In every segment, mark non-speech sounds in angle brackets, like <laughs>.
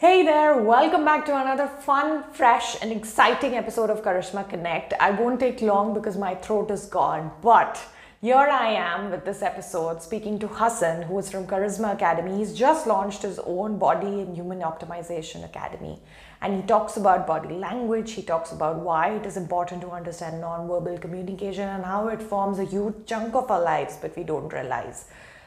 Hey there, welcome back to another fun, fresh, and exciting episode of Karishma Connect. I won't take long because my throat is gone, but here I am with this episode speaking to Hassan, who is from Charisma Academy. He's just launched his own body and human optimization academy. And he talks about body language, he talks about why it is important to understand non-verbal communication and how it forms a huge chunk of our lives, but we don't realize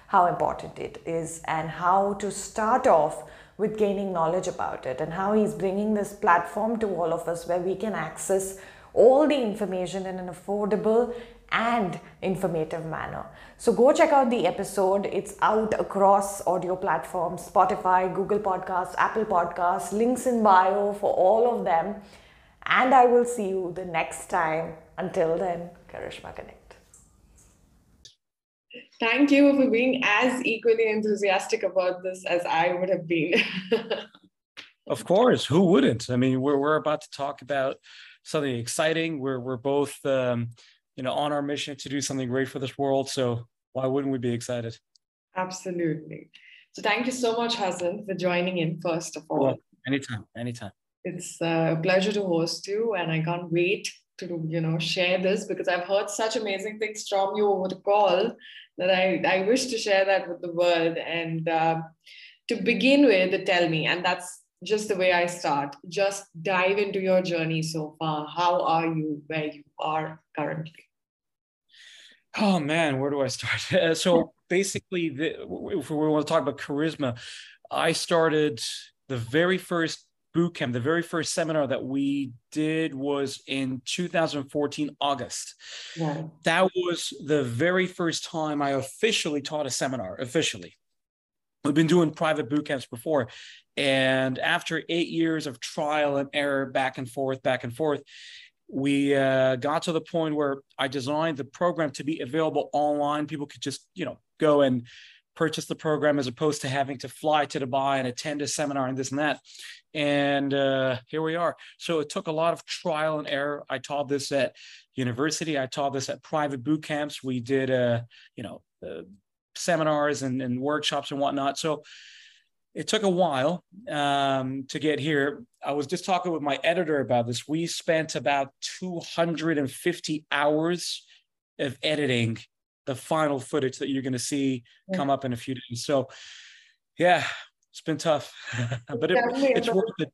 how important it is and how to start off with gaining knowledge about it and how he's bringing this platform to all of us where we can access all the information in an affordable and informative manner. So go check out the episode. It's out across audio platforms Spotify, Google Podcasts, Apple Podcasts, links in bio for all of them. And I will see you the next time. Until then, Karishma Connect. Thank you for being as equally enthusiastic about this as I would have been. <laughs> of course, who wouldn't? I mean, we're we're about to talk about something exciting. We're we're both um, you know on our mission to do something great for this world. So why wouldn't we be excited? Absolutely. So thank you so much, Hassan, for joining in. First of all, well, anytime, anytime. It's a pleasure to host you, and I can't wait to you know share this because I've heard such amazing things from you over the call that I, I wish to share that with the world. And uh, to begin with, tell me, and that's just the way I start, just dive into your journey so far. How are you where you are currently? Oh man, where do I start? <laughs> Uh, so basically, the, if we want to talk about charisma, I started the very first boot camp, the very first seminar that we did was in 2014 August. Yeah. That was the very first time I officially taught a seminar. Officially, we've been doing private boot camps before, and after eight years of trial and error, back and forth, back and forth, we uh, got to the point where I designed the program to be available online. People could just, you know, go and purchase the program as opposed to having to fly to Dubai and attend a seminar and this and that. And uh, here we are. So it took a lot of trial and error. I taught this at university. I taught this at private boot camps. We did, uh, you know, uh, seminars and, and workshops and whatnot. So it took a while um, to get here. I was just talking with my editor about this. We spent about 250 hours of editing the final footage that you're going to see yeah. come up in a few days. So, yeah, it's been tough, <laughs> but it, it's about, worth it.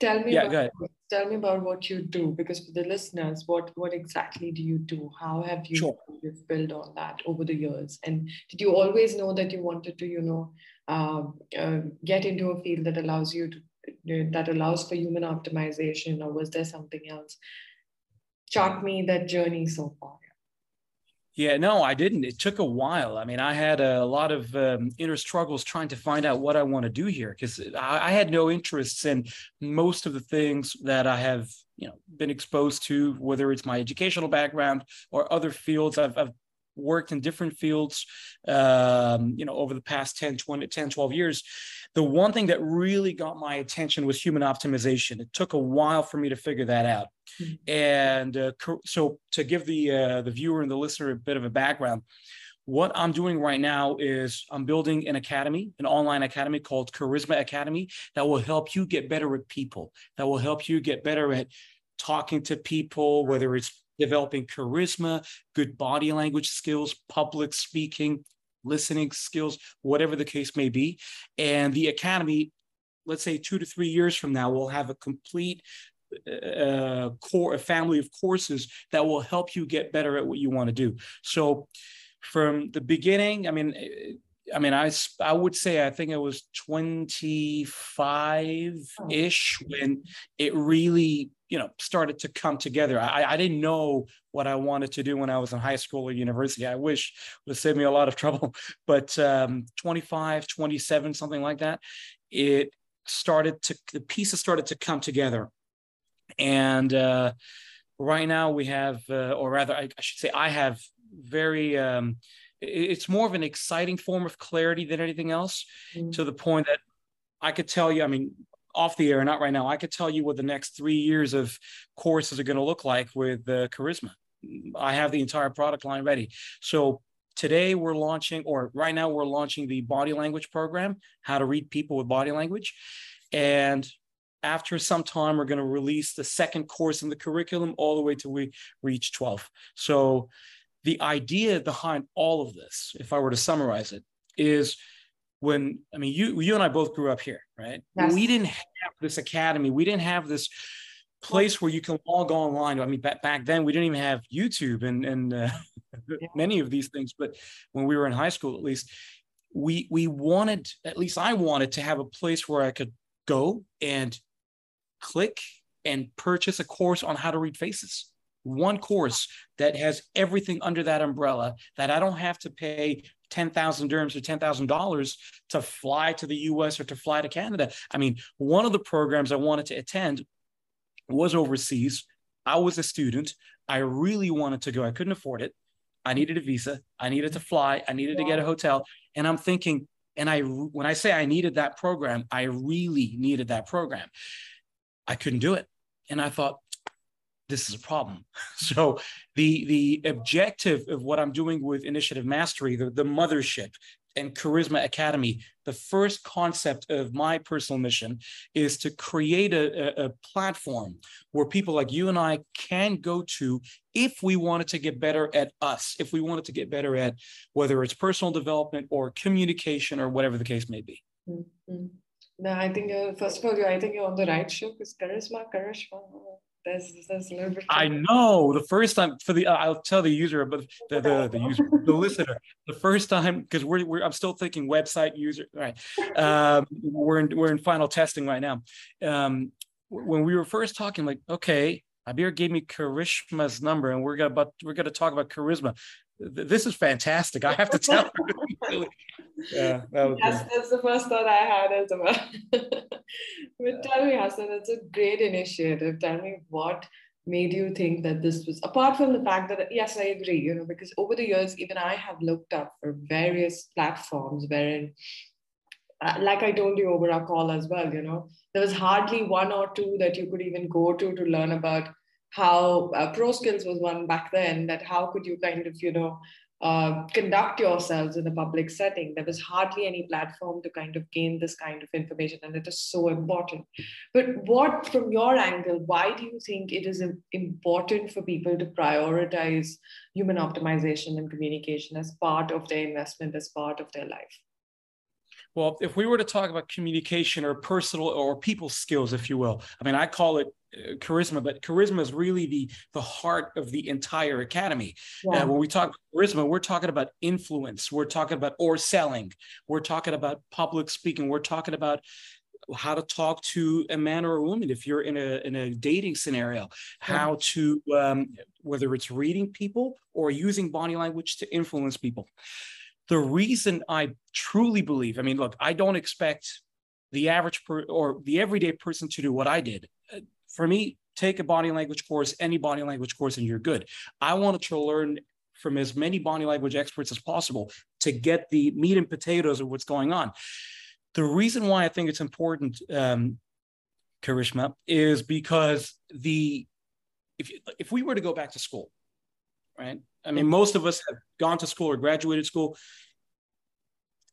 Tell me, yeah, about, tell me about what you do, because for the listeners, what what exactly do you do? How have you sure. built on that over the years? And did you always know that you wanted to, you know, uh, uh, get into a field that allows you to that allows for human optimization, or was there something else? Chart me that journey so far. Yeah, no, I didn't. It took a while. I mean, I had a lot of um, inner struggles trying to find out what I want to do here because I, I, had no interests in most of the things that I have, you know, been exposed to, whether it's my educational background or other fields. I've, I've worked in different fields, um, you know, over the past 10, 20, 10, 12 years. The one thing that really got my attention was human optimization. It took a while for me to figure that out. Mm-hmm. And uh, so, to give the uh, the viewer and the listener a bit of a background, what I'm doing right now is I'm building an academy, an online academy called Charisma Academy that will help you get better at people, that will help you get better at talking to people, whether it's developing charisma, good body language skills, public speaking, listening skills, whatever the case may be. And the academy, let's say two to three years from now, will have a complete uh, core, a family of courses that will help you get better at what you want to do. So, from the beginning, I mean, I mean, I I would say I think it was 25 ish when it really you know started to come together. I I didn't know what I wanted to do when I was in high school or university. I wish would have saved me a lot of <laughs> trouble. But um, 25, 27, something like that, it started to the pieces started to come together, and uh, right now we have, uh, or rather, I, I should say, I have very. Um, it's more of an exciting form of clarity than anything else mm. to the point that I could tell you, I mean, off the air, not right now, I could tell you what the next three years of courses are going to look like with uh, Charisma. I have the entire product line ready. So today we're launching, or right now we're launching the body language program, how to read people with body language. And after some time, we're going to release the second course in the curriculum all the way till we reach 12. So the idea behind all of this, if I were to summarize it, is when I mean you you and I both grew up here, right? Yes. We didn't have this academy. We didn't have this place where you can log online. I mean, back, back then we didn't even have YouTube and and uh, yeah. <laughs> many of these things. But when we were in high school, at least, we we wanted, at least I wanted to have a place where I could go and click and purchase a course on how to read faces. One course that has everything under that umbrella that I don't have to pay 10,000 dirhams or $10,000 to fly to the US or to fly to Canada. I mean, one of the programs I wanted to attend was overseas. I was a student. I really wanted to go. I couldn't afford it. I needed a visa. I needed to fly. I needed to get a hotel. And I'm thinking, and I, when I say I needed that program, I really needed that program. I couldn't do it. And I thought, this is a problem. <laughs> So the the objective of what I'm doing with Initiative Mastery, the, the mothership and Charisma Academy, the first concept of my personal mission is to create a, a, platform where people like you and I can go to if we wanted to get better at us, if we wanted to get better at whether it's personal development or communication or whatever the case may be. Mm-hmm. No, I think uh, first of all, I think you're on the right show because charisma, charisma. There's, there's no I know the first time for the I'll tell the user, but the the, the <laughs> user, the listener, the first time because we're, we're I'm still thinking website user. Right, um, we're in we're in final testing right now. Um, when we were first talking, like, okay, Abir gave me Karishma's number, and we're gonna but we're gonna talk about charisma. This is fantastic. I have to tell <laughs> you. Yeah, that was that's the first thought I had as well. <laughs> but tell me, Hassan, it's a great initiative. Tell me what made you think that this was apart from the fact that yes i agree you know because over the years even i have looked up for various platforms wherein uh, like i told you over our call as well you know there was hardly one or two that you could even go to to learn about how uh, pro skills was one back then that how could you kind of you know uh, conduct yourselves in a public setting. There was hardly any platform to kind of gain this kind of information, and it is so important. But what, from your angle, why do you think it is important for people to prioritize human optimization and communication as part of their investment, as part of their life? Well, if we were to talk about communication or personal or people skills, if you will, I mean, I call it charisma, but charisma is really the the heart of the entire academy. Yeah. Uh, when we talk charisma, we're talking about influence, we're talking about or selling, we're talking about public speaking, we're talking about how to talk to a man or a woman if you're in a in a dating scenario, how to um, whether it's reading people or using body language to influence people. The reason I truly believe, I mean, look, I don't expect the average per, or the everyday person to do what I did for me, take a body language course, any body language course, and you're good. I wanted to learn from as many body language experts as possible to get the meat and potatoes of what's going on. The reason why I think it's important, um, Karishma, is because the if if we were to go back to school, right? I mean, most of us have gone to school or graduated school.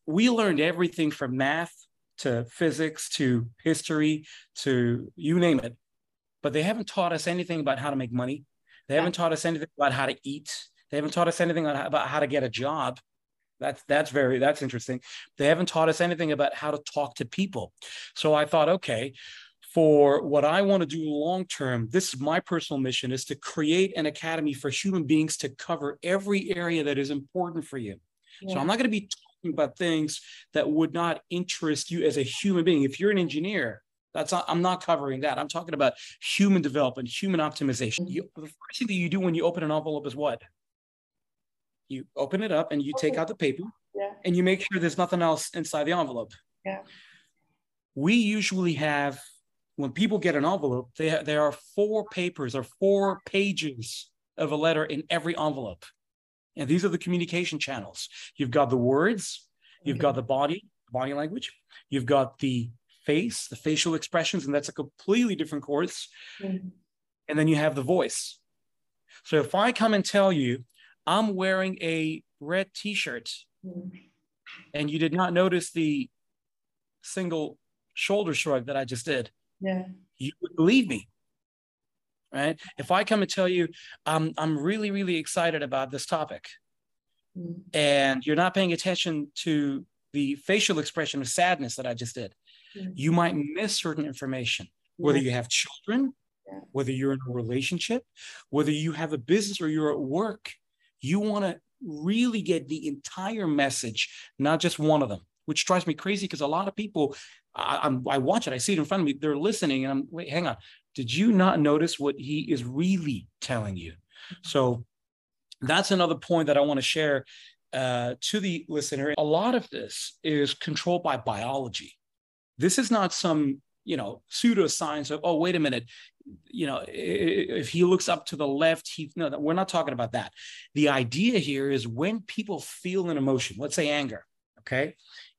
We learned everything from math to physics to history to you name it but they haven't taught us anything about how to make money. They haven't taught us anything about how to eat. They haven't taught us anything about how to get a job. That's that's very that's interesting. They haven't taught us anything about how to talk to people. So I thought, okay, for what I want to do long term, this is my personal mission is to create an academy for human beings to cover every area that is important for you. Yeah. So I'm not going to be talking about things that would not interest you as a human being. If you're an engineer, that's not, I'm not covering that. I'm talking about human development, human optimization. You, mm-hmm. the first thing that you do when you open an envelope is what? You open it up and you take out the paper yeah. and you make sure there's nothing else inside the envelope. Yeah. We usually have, when people get an envelope, they there are four papers or four pages of a letter in every envelope. And these are the communication channels. You've got the words, you've got mm-hmm. the body, body language, you've got the face, the facial expressions, and that's a completely different course. Mm-hmm. And then you have the voice. So if I come and tell you, I'm wearing a red t shirt, mm-hmm. and you did not notice the single shoulder shrug that I just did, yeah, you would believe me. Right? If I come and tell you I'm I'm really, really excited about this topic, mm. and you're not paying attention to the facial expression of sadness that I just did, mm. you might miss certain information, whether you have children, whether you're in a relationship, whether you have a business or you're at work. You want to really get the entire message, not just one of them, which drives me crazy because a lot of people, I, I watch it, I see it in front of me, they're listening, and I'm wait, hang on, did you not notice what he is really telling you? So that's another point that I want to share uh, to the listener. A lot of this is controlled by biology. This is not some you know pseudoscience of oh wait a minute you know, if he looks up to the left, he no, we're not talking about that. The idea here is when people feel an emotion, let's say anger, okay,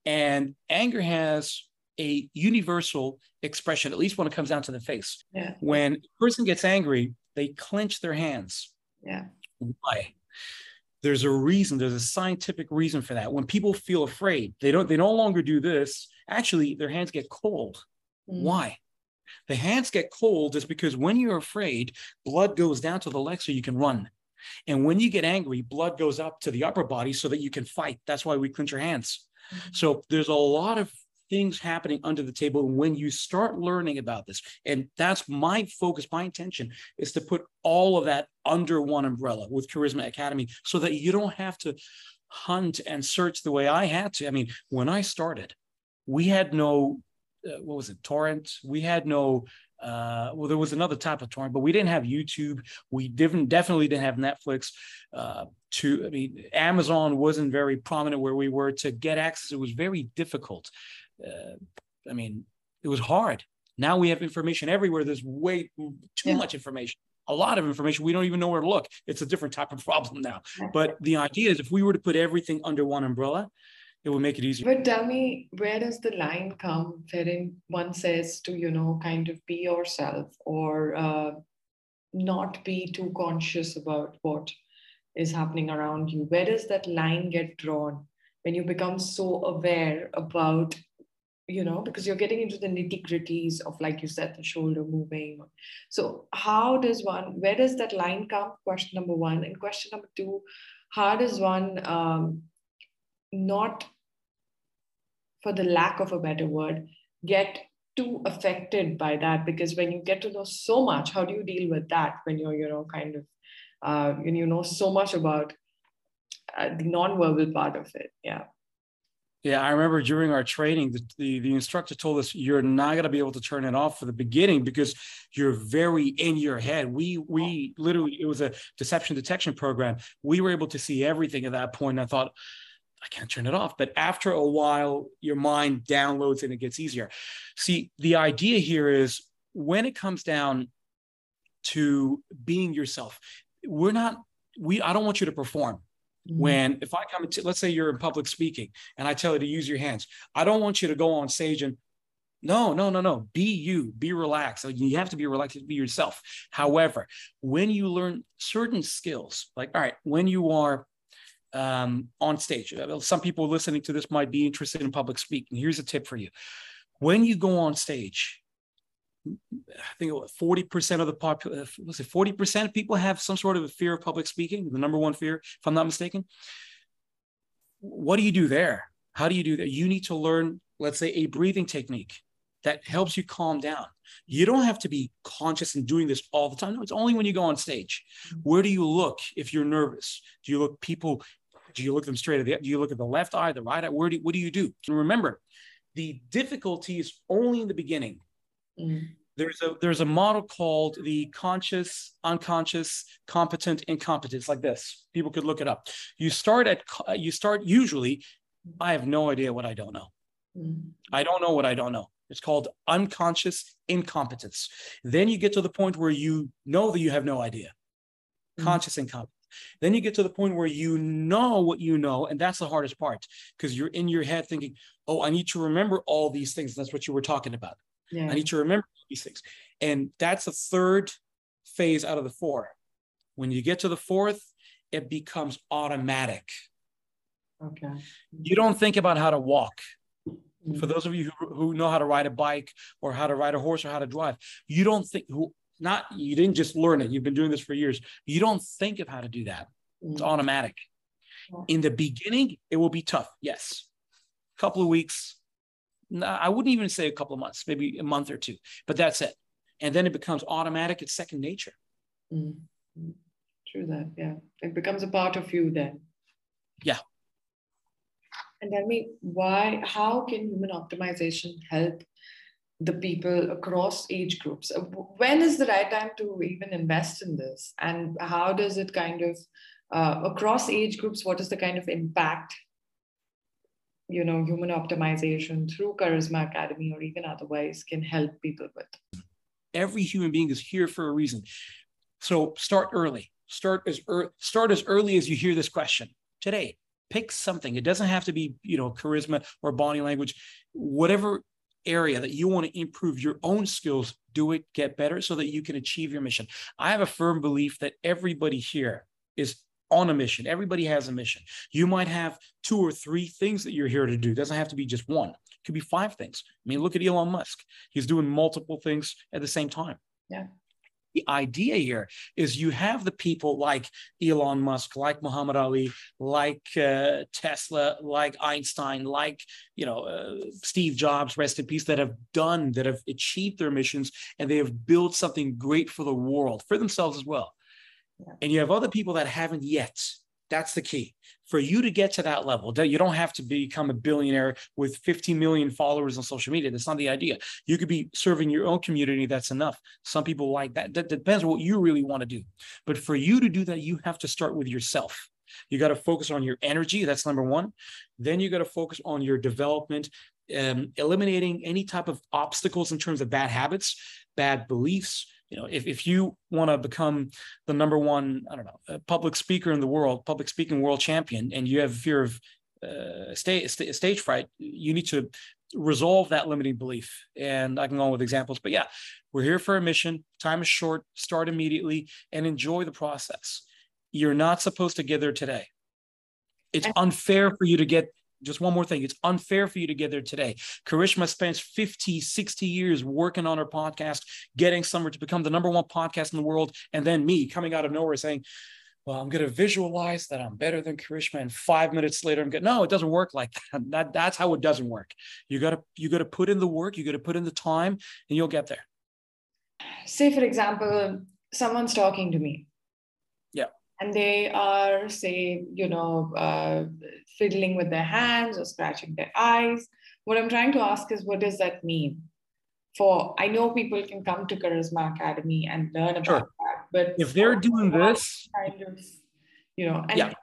and anger has a universal expression, at least when it comes down to the face. Yeah. When a person gets angry, they clench their hands. Yeah. Why? There's a reason. There's a scientific reason for that. When people feel afraid, they don't. They no longer do this. Actually, their hands get cold. Mm. Why? The hands get cold is because when you're afraid, blood goes down to the legs so you can run. And when you get angry, blood goes up to the upper body so that you can fight. That's why we clench your hands. Mm-hmm. So there's a lot of things happening under the table when you start learning about this. And that's my focus, my intention is to put all of that under one umbrella with Charisma Academy so that you don't have to hunt and search the way I had to. I mean, when I started, we had no uh, what was it torrent we had no uh, well there was another type of torrent but we didn't have youtube we didn't definitely didn't have netflix uh, to i mean amazon wasn't very prominent where we were to get access it was very difficult i mean it was hard now we have information everywhere there's way too yeah. much information a lot of information we don't even know where to look it's a different type of <laughs> problem now but the idea is if we were to put everything under one umbrella it would make it easier. But tell me, where does the line come wherein one says to, you know, kind of be yourself or uh, not be too conscious about what is happening around you? Where does that line get drawn when you become so aware about, you know, because you're getting into the nitty gritties of, like you said, the shoulder moving. So, how does one, where does that line come? Question number one. And question number two, how does one um, not for the lack of a better word, get too affected by that because when you get to know so much, how do you deal with that when you're, you know, kind of, uh, when you know so much about uh, the non-verbal part of it? Yeah. Yeah, I remember during our training, the, the, the instructor told us you're not going to be able to turn it off for the beginning because you're very in your head. We we literally it was a deception detection program. We were able to see everything at that point. I thought, I can't turn it off. But after a while, your mind downloads and it gets easier. See, the idea here is when it comes down to being yourself, we're not, we, I don't want you to perform. Mm-hmm. When, if I come to, let's say you're in public speaking and I tell you to use your hands, I don't want you to go on stage and no, no, no, no. Be you, be relaxed. You have to be relaxed, to be yourself. However, when you learn certain skills, like, all right, when you are um, on stage. Uh, some people listening to this might be interested in public speaking. Here's a tip for you. When you go on stage, I think 40% of the population, uh, let's 40% of people have some sort of a fear of public speaking, the number one fear, if I'm not mistaken. What do you do there? How do you do that? You need to learn, let's say, a breathing technique that helps you calm down. You don't have to be conscious in doing this all the time. No, it's only when you go on stage. Mm-hmm. Where do you look if you're nervous? Do you look people? Do you look them straight at the? Do you look at the left eye, the right eye? Where do what do you do? And remember, the difficulty is only in the beginning. Mm. There's a there's a model called the conscious, unconscious, competent, incompetent. It's like this. People could look it up. You start at you start usually. I have no idea what I don't know. Mm. I don't know what I don't know. It's called unconscious incompetence. Then you get to the point where you know that you have no idea. Mm-hmm. Conscious incompetence. Then you get to the point where you know what you know, and that's the hardest part because you're in your head thinking, "Oh, I need to remember all these things." That's what you were talking about. Yeah. I need to remember these things, and that's the third phase out of the four. When you get to the fourth, it becomes automatic. Okay. You don't think about how to walk Mm-hmm. For those of you who, who know how to ride a bike or how to ride a horse or how to drive, you don't think who not you didn't just learn it. You've been doing this for years. You don't think of how to do that. Mm-hmm. It's automatic. In the beginning, it will be tough. Yes, a couple of weeks. I wouldn't even say a couple of months, maybe a month or two, but that's it. And then it becomes automatic. It's second nature. Mm-hmm. True that. Yeah, it becomes a part of you then. Yeah, and tell me why, how can human optimization help the people across age groups? Uh, when is the right time to even invest in this? And how does it kind of, uh, across age groups, what is the kind of impact, you know, human optimization through Charisma Academy or even otherwise can help people with? Every human being is here for a reason. So start early. Start as er- start as early as you hear this question today pick something it doesn't have to be you know charisma or body language whatever area that you want to improve your own skills do it get better so that you can achieve your mission i have a firm belief that everybody here is on a mission. Everybody has a mission. You might have two or three things that you're here to do. It doesn't have to be just one. It could be five things. I mean look at elon musk. He's doing multiple things at the same time. Yeah. The idea here is you have the people like Elon Musk, like Muhammad Ali, like uh, Tesla, like Einstein, like you know uh, Steve Jobs, rest in peace, that have done, that have achieved their missions, and they have built something great for the world, for themselves as well. Yeah. And you have other people that haven't yet. That's the key for you to get to that level, you don't have to become a billionaire with 50 million followers on social media. That's not the idea. You could be serving your own community. That's enough. Some people like that. That depends on what you really want to do. But for you to do that, you have to start with yourself. You got to focus on your energy. That's number one. Then you got to focus on your development, um, eliminating any type of obstacles in terms of bad habits, bad beliefs, you know, if, if you want to become the number one, I don't know, public speaker in the world, public speaking world champion, and you have fear of uh, stage, stage fright, you need to resolve that limiting belief. And I can go on with examples, but yeah, we're here for a mission. Time is short. Start immediately and enjoy the process. You're not supposed to get there today. It's unfair for you to get just one more thing. It's unfair for you to get there today. Karishma spends 50, 60 years working on her podcast, getting somewhere to become the number one podcast in the world. And then me coming out of nowhere saying, well, I'm going to visualize that I'm better than Karishma. And five minutes later, I'm going, no, it doesn't work like that. <laughs> that. That's how it doesn't work. You got to, you got to put in the work, you got to put in the time and you'll get there. Say, for example, someone's talking to me. And they are say you know uh, fiddling with their hands or scratching their eyes. What i'm trying to ask is what does that mean? For i know people can come to charisma academy and learn about sure. that but if they're doing this kind of you know and yeah.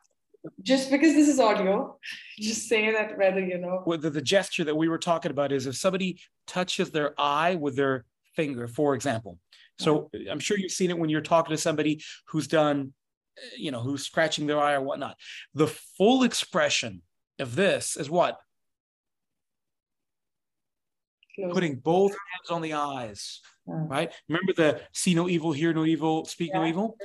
just because this is audio <laughs> just say that whether you know. Whether the gesture that we were talking about is if somebody touches their eye with their finger for example. So i'm sure you've seen it when you're talking to somebody who's done Uh, you know, who's scratching their eye or whatnot. The full expression of this is what? Putting both hands on the eyes, right? Remember the see no evil, hear no evil, speak yeah. no evil?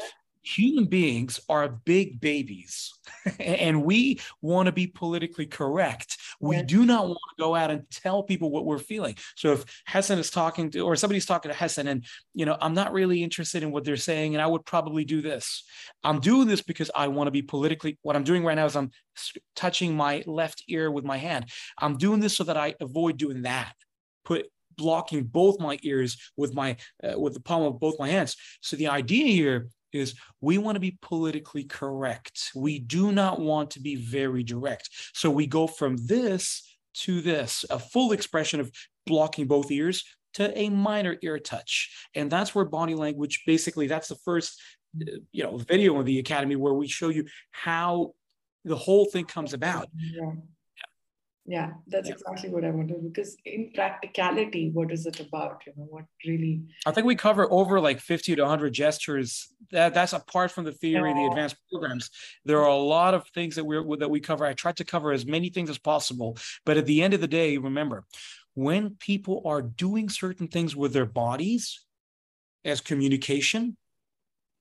Human beings are big babies <laughs> and we want to be politically correct. We do not want to go out and tell people what we're feeling. So if Hassan is talking to, or somebody's talking to Hassan and, you know, I'm not really interested in what they're saying and I would probably do this. I'm doing this because I want to be politically, what I'm doing right now is I'm touching my left ear with my hand. I'm doing this so that I avoid doing that. Put blocking both my ears with my uh, with the palm of both my hands. So the idea here is we want to be politically correct. We do not want to be very direct. So we go from this to this, a full expression of blocking both ears to a minor ear touch. And that's where body language basically that's the first uh, you know video in the academy where we show you how the whole thing comes about. Yeah yeah that's yeah. exactly what i wanted because in practicality what is it about you know what really i think we cover over like 50 to 100 gestures. That that's apart from the theory the advanced programs. There are a lot of things that we're that we cover. I tried to cover as many things as possible but at the end of the day remember when people are doing certain things with their bodies as communication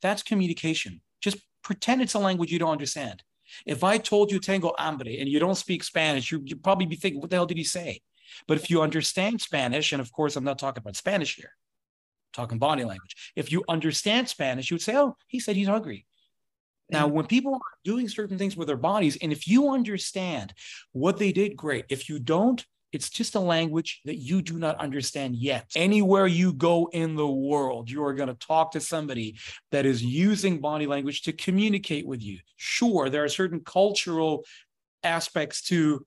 that's communication. Just pretend it's a language you don't understand if I told you tengo hambre and you don't speak Spanish, you, would probably be thinking, what the hell did he say? But if you understand Spanish, and of course, I'm not talking about Spanish here, I'm talking body language. If you understand Spanish, you would say, oh, he said he's hungry. Now, when people are doing certain things with their bodies, and if you understand what they did, great. If you don't, it's just a language that you do not understand yet. Anywhere you go in the world, you are going to talk to somebody that is using body language to communicate with you. Sure, there are certain cultural aspects to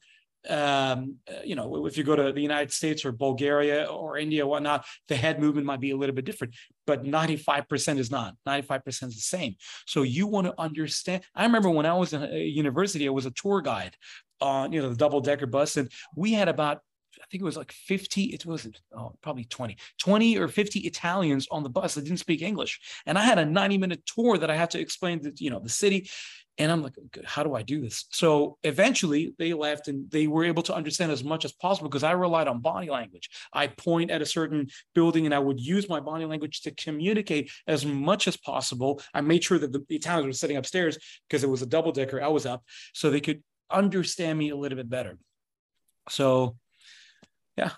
um, you know, if you go to the United States or Bulgaria or India, or whatnot, the head movement might be a little bit different, but 95% is not. 95% is the same. So you want to understand. I remember when I was in university, I was a tour guide on, you know, the double decker bus, and we had about I think it was like 50, it was oh, probably 20, 20 or 50 Italians on the bus that didn't speak English. And I had a 90 minute tour that I had to explain the, you know, the city. And I'm like, how do I do this? So eventually they left and they were able to understand as much as possible because I relied on body language. I point at a certain building and I would use my body language to communicate as much as possible. I made sure that the Italians were sitting upstairs because it was a double decker. I was up so they could understand me a little bit better. So yeah,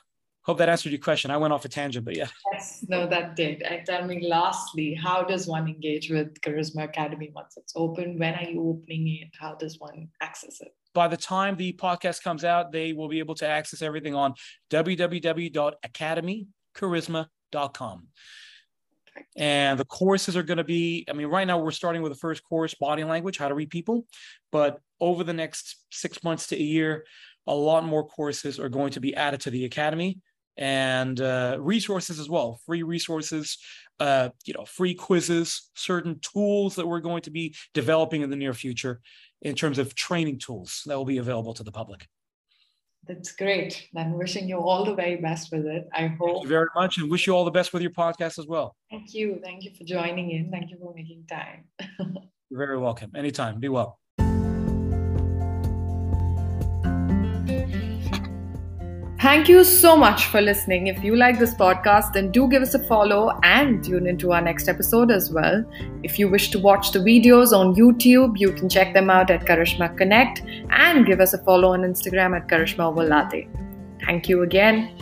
hope that answered your question. I went off a tangent, but yeah. Yes, no, that did. And tell me, lastly, how does one engage with Charisma Academy once it's open? When are you opening it? How does one access it? By the time the podcast comes out, they will be able to access everything on www.academycharisma.com. And the courses are going to be, I mean, right now we're starting with the first course, body language, how to read people. But over the next six months to a year, a lot more courses are going to be added to the academy and uh, resources as well. Free resources uh, you know free quizzes certain tools that we're going to be developing in the near future in terms of training tools that will be available to the public. That's great. I'm wishing you all the very best with it. I hope thank you very much and wish you all the best with your podcast as well. Thank you. Thank you for joining in. Thank you for making time. <laughs> You're very welcome. Anytime. Be well Thank you so much for listening. If you like this podcast, then do give us a follow and tune into our next episode as well. If you wish to watch the videos on YouTube, you can check them out at Karishma Connect and give us a follow on Instagram at Karishma Latte. Thank you again.